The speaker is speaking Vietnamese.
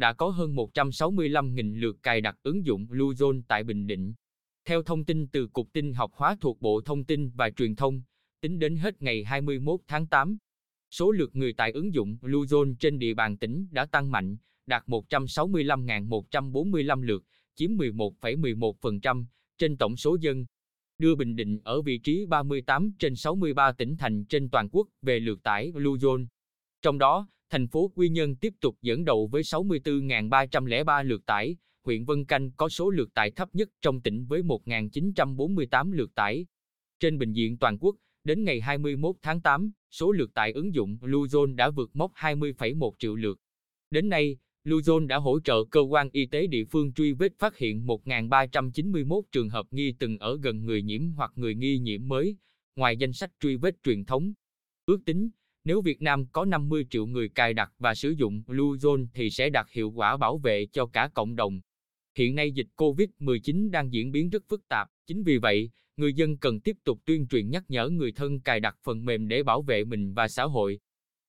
đã có hơn 165.000 lượt cài đặt ứng dụng Bluezone tại Bình Định. Theo thông tin từ Cục Tin học hóa thuộc Bộ Thông tin và Truyền thông, tính đến hết ngày 21 tháng 8, số lượt người tải ứng dụng Bluezone trên địa bàn tỉnh đã tăng mạnh, đạt 165.145 lượt, chiếm 11,11% trên tổng số dân, đưa Bình Định ở vị trí 38 trên 63 tỉnh thành trên toàn quốc về lượt tải Bluezone. Trong đó, thành phố Quy Nhơn tiếp tục dẫn đầu với 64.303 lượt tải, huyện Vân Canh có số lượt tải thấp nhất trong tỉnh với 1.948 lượt tải. Trên bình diện toàn quốc, đến ngày 21 tháng 8, số lượt tải ứng dụng Bluezone đã vượt mốc 20,1 triệu lượt. Đến nay, Bluezone đã hỗ trợ cơ quan y tế địa phương truy vết phát hiện 1.391 trường hợp nghi từng ở gần người nhiễm hoặc người nghi nhiễm mới, ngoài danh sách truy vết truyền thống. Ước tính, nếu Việt Nam có 50 triệu người cài đặt và sử dụng Bluezone thì sẽ đạt hiệu quả bảo vệ cho cả cộng đồng. Hiện nay dịch COVID-19 đang diễn biến rất phức tạp, chính vì vậy, người dân cần tiếp tục tuyên truyền nhắc nhở người thân cài đặt phần mềm để bảo vệ mình và xã hội.